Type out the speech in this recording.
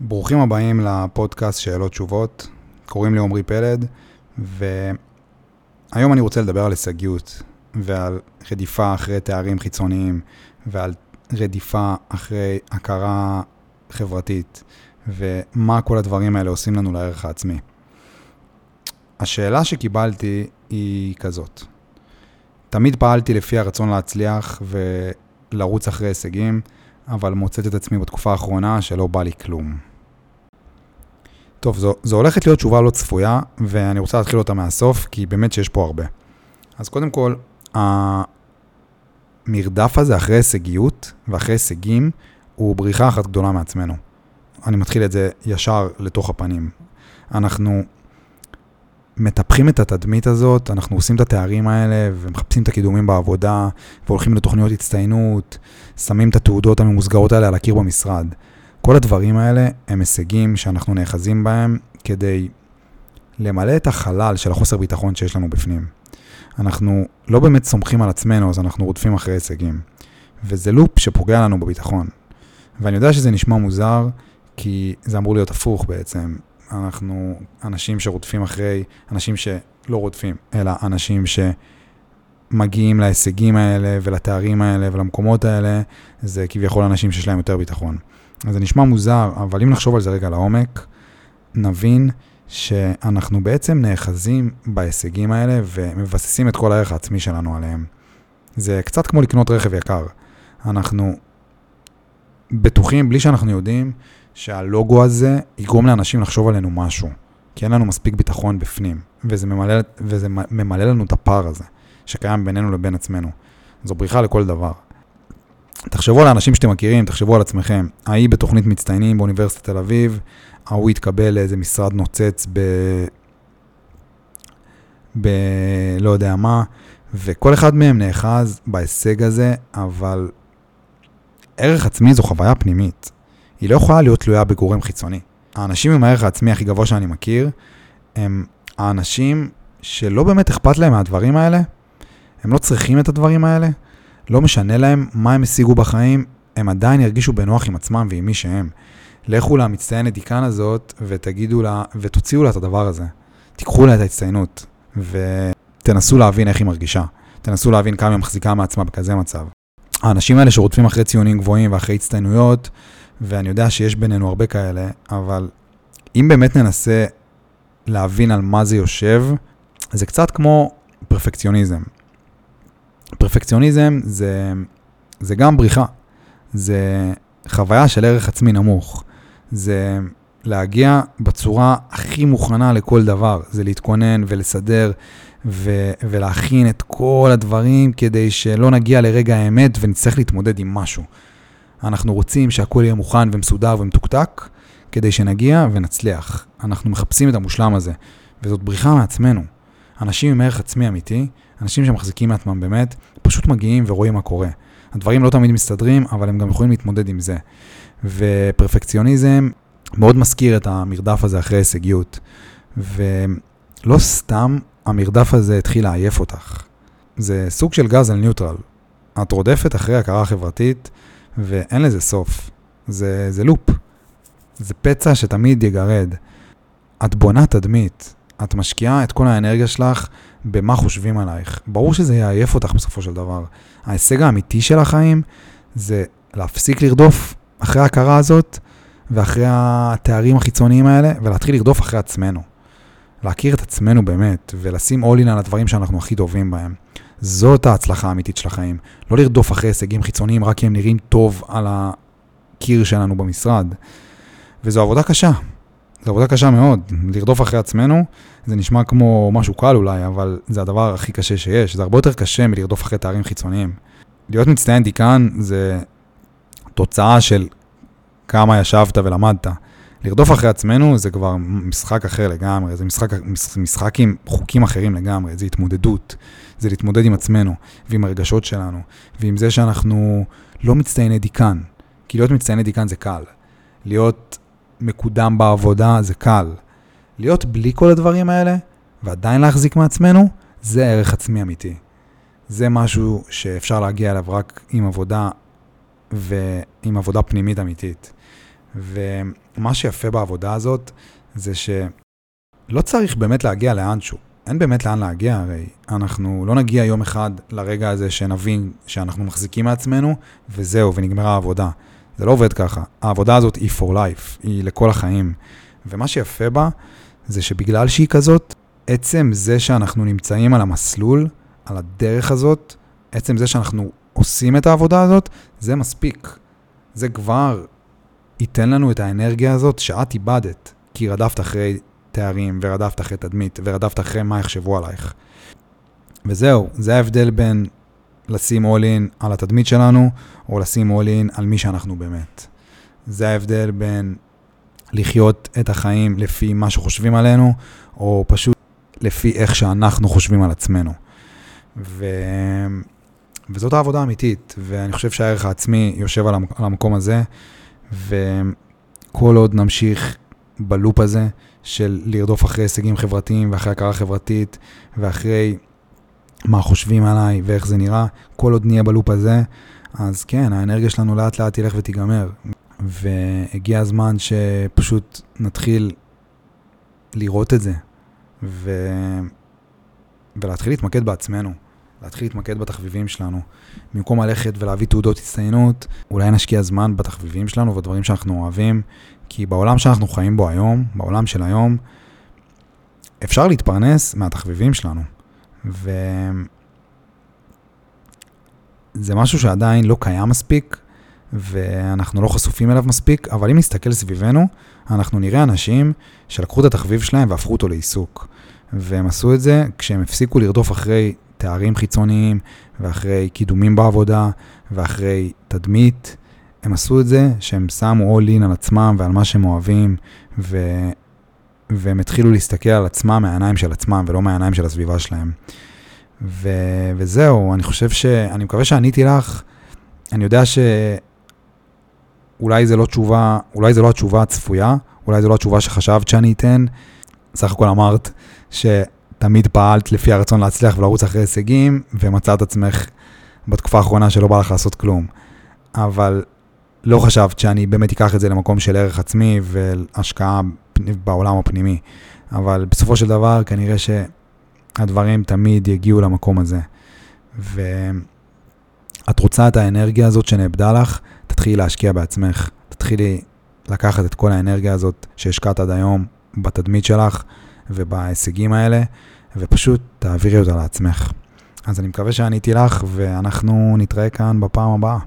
ברוכים הבאים לפודקאסט שאלות תשובות. קוראים לי עמרי פלד, והיום אני רוצה לדבר על הישגיות ועל רדיפה אחרי תארים חיצוניים ועל רדיפה אחרי הכרה חברתית ומה כל הדברים האלה עושים לנו לערך העצמי. השאלה שקיבלתי היא כזאת: תמיד פעלתי לפי הרצון להצליח ולרוץ אחרי הישגים, אבל מוצאת את עצמי בתקופה האחרונה שלא בא לי כלום. טוב, זו, זו הולכת להיות תשובה לא צפויה, ואני רוצה להתחיל אותה מהסוף, כי באמת שיש פה הרבה. אז קודם כל, המרדף הזה אחרי הישגיות ואחרי הישגים, הוא בריחה אחת גדולה מעצמנו. אני מתחיל את זה ישר לתוך הפנים. אנחנו מטפחים את התדמית הזאת, אנחנו עושים את התארים האלה ומחפשים את הקידומים בעבודה והולכים לתוכניות הצטיינות, שמים את התעודות הממוסגרות האלה על הקיר במשרד. כל הדברים האלה הם הישגים שאנחנו נאחזים בהם כדי למלא את החלל של החוסר ביטחון שיש לנו בפנים. אנחנו לא באמת סומכים על עצמנו, אז אנחנו רודפים אחרי הישגים. וזה לופ שפוגע לנו בביטחון. ואני יודע שזה נשמע מוזר, כי זה אמור להיות הפוך בעצם. אנחנו אנשים שרודפים אחרי, אנשים שלא רודפים, אלא אנשים שמגיעים להישגים האלה ולתארים האלה ולמקומות האלה, זה כביכול אנשים שיש להם יותר ביטחון. אז זה נשמע מוזר, אבל אם נחשוב על זה רגע לעומק, נבין שאנחנו בעצם נאחזים בהישגים האלה ומבססים את כל הערך העצמי שלנו עליהם. זה קצת כמו לקנות רכב יקר. אנחנו בטוחים, בלי שאנחנו יודעים, שהלוגו הזה יגרום לאנשים לחשוב עלינו משהו. כי אין לנו מספיק ביטחון בפנים, וזה ממלא, וזה ממלא לנו את הפער הזה, שקיים בינינו לבין עצמנו. זו בריחה לכל דבר. תחשבו על האנשים שאתם מכירים, תחשבו על עצמכם. ההיא בתוכנית מצטיינים באוניברסיטת תל אביב, ההוא התקבל לאיזה משרד נוצץ ב... ב... לא יודע מה, וכל אחד מהם נאחז בהישג הזה, אבל ערך עצמי זו חוויה פנימית. היא לא יכולה להיות תלויה בגורם חיצוני. האנשים עם הערך העצמי הכי גבוה שאני מכיר, הם האנשים שלא באמת אכפת להם מהדברים האלה, הם לא צריכים את הדברים האלה, לא משנה להם מה הם השיגו בחיים, הם עדיין ירגישו בנוח עם עצמם ועם מי שהם. לכו למצטיינת דיקן הזאת ותגידו לה, ותוציאו לה את הדבר הזה. תיקחו לה את ההצטיינות, ותנסו להבין איך היא מרגישה. תנסו להבין כמה היא מחזיקה מעצמה בכזה מצב. האנשים האלה שרודפים אחרי ציונים גבוהים ואחרי הצטיינויות, ואני יודע שיש בינינו הרבה כאלה, אבל אם באמת ננסה להבין על מה זה יושב, זה קצת כמו פרפקציוניזם. פרפקציוניזם זה, זה גם בריחה, זה חוויה של ערך עצמי נמוך, זה להגיע בצורה הכי מוכנה לכל דבר, זה להתכונן ולסדר ו- ולהכין את כל הדברים כדי שלא נגיע לרגע האמת ונצטרך להתמודד עם משהו. אנחנו רוצים שהכל יהיה מוכן ומסודר ומתוקתק, כדי שנגיע ונצליח. אנחנו מחפשים את המושלם הזה, וזאת בריחה מעצמנו. אנשים עם ערך עצמי אמיתי, אנשים שמחזיקים מעצמם באמת, פשוט מגיעים ורואים מה קורה. הדברים לא תמיד מסתדרים, אבל הם גם יכולים להתמודד עם זה. ופרפקציוניזם מאוד מזכיר את המרדף הזה אחרי הישגיות. ולא סתם המרדף הזה התחיל לעייף אותך. זה סוג של גז על ניוטרל. את רודפת אחרי הכרה חברתית, ואין לזה סוף. זה, זה לופ. זה פצע שתמיד יגרד. את בונה תדמית. את משקיעה את כל האנרגיה שלך במה חושבים עלייך. ברור שזה יעייף אותך בסופו של דבר. ההישג האמיתי של החיים זה להפסיק לרדוף אחרי ההכרה הזאת ואחרי התארים החיצוניים האלה, ולהתחיל לרדוף אחרי עצמנו. להכיר את עצמנו באמת, ולשים all in על הדברים שאנחנו הכי טובים בהם. זאת ההצלחה האמיתית של החיים. לא לרדוף אחרי הישגים חיצוניים רק כי הם נראים טוב על הקיר שלנו במשרד. וזו עבודה קשה. זו עבודה קשה מאוד. לרדוף אחרי עצמנו, זה נשמע כמו משהו קל אולי, אבל זה הדבר הכי קשה שיש. זה הרבה יותר קשה מלרדוף אחרי תארים חיצוניים. להיות מצטיין דיקן זה תוצאה של כמה ישבת ולמדת. לרדוף אחרי עצמנו זה כבר משחק אחר לגמרי, זה משחק, משחק עם חוקים אחרים לגמרי, זה התמודדות, זה להתמודד עם עצמנו ועם הרגשות שלנו, ועם זה שאנחנו לא מצטייני דיקן, כי להיות מצטייני דיקן זה קל, להיות מקודם בעבודה זה קל, להיות בלי כל הדברים האלה ועדיין להחזיק מעצמנו, זה ערך עצמי אמיתי. זה משהו שאפשר להגיע אליו רק עם עבודה ועם עבודה פנימית אמיתית. ומה שיפה בעבודה הזאת, זה שלא צריך באמת להגיע לאנשהו. אין באמת לאן להגיע, הרי אנחנו לא נגיע יום אחד לרגע הזה שנבין שאנחנו מחזיקים מעצמנו, וזהו, ונגמרה העבודה. זה לא עובד ככה. העבודה הזאת היא for life, היא לכל החיים. ומה שיפה בה, זה שבגלל שהיא כזאת, עצם זה שאנחנו נמצאים על המסלול, על הדרך הזאת, עצם זה שאנחנו עושים את העבודה הזאת, זה מספיק. זה כבר ייתן לנו את האנרגיה הזאת שאת איבדת, כי רדפת אחרי תארים, ורדפת אחרי תדמית, ורדפת אחרי מה יחשבו עלייך. וזהו, זה ההבדל בין לשים all in על התדמית שלנו, או לשים all in על מי שאנחנו באמת. זה ההבדל בין לחיות את החיים לפי מה שחושבים עלינו, או פשוט לפי איך שאנחנו חושבים על עצמנו. ו... וזאת העבודה האמיתית, ואני חושב שהערך העצמי יושב על המקום הזה, וכל עוד נמשיך בלופ הזה של לרדוף אחרי הישגים חברתיים ואחרי הכרה חברתית ואחרי מה חושבים עליי ואיך זה נראה, כל עוד נהיה בלופ הזה, אז כן, האנרגיה שלנו לאט לאט תלך ותיגמר. והגיע הזמן שפשוט נתחיל לראות את זה, ו... ולהתחיל להתמקד בעצמנו, להתחיל להתמקד בתחביבים שלנו. במקום ללכת ולהביא תעודות הצטיינות, אולי נשקיע זמן בתחביבים שלנו ובדברים שאנחנו אוהבים, כי בעולם שאנחנו חיים בו היום, בעולם של היום, אפשר להתפרנס מהתחביבים שלנו. וזה משהו שעדיין לא קיים מספיק, ואנחנו לא חשופים אליו מספיק, אבל אם נסתכל סביבנו, אנחנו נראה אנשים שלקחו את התחביב שלהם והפכו אותו לעיסוק. והם עשו את זה כשהם הפסיקו לרדוף אחרי תארים חיצוניים, ואחרי קידומים בעבודה, ואחרי תדמית. הם עשו את זה שהם שמו all in על עצמם ועל מה שהם אוהבים, ו... והם התחילו להסתכל על עצמם מהעיניים של עצמם ולא מהעיניים של הסביבה שלהם. ו... וזהו, אני חושב ש... אני מקווה שעניתי לך. אני יודע שאולי זה לא תשובה, אולי זה לא התשובה הצפויה, אולי זה לא התשובה שחשבת שאני אתן. סך הכל אמרת שתמיד פעלת לפי הרצון להצליח ולרוץ אחרי הישגים, ומצאת עצמך בתקופה האחרונה שלא בא לך לעשות כלום. אבל לא חשבת שאני באמת אקח את זה למקום של ערך עצמי והשקעה בעולם הפנימי. אבל בסופו של דבר, כנראה שהדברים תמיד יגיעו למקום הזה. ואת רוצה את האנרגיה הזאת שנאבדה לך, תתחילי להשקיע בעצמך. תתחילי לקחת את כל האנרגיה הזאת שהשקעת עד היום בתדמית שלך ובהישגים האלה, ופשוט תעבירי אותה לעצמך. אז אני מקווה שעניתי לך, ואנחנו נתראה כאן בפעם הבאה.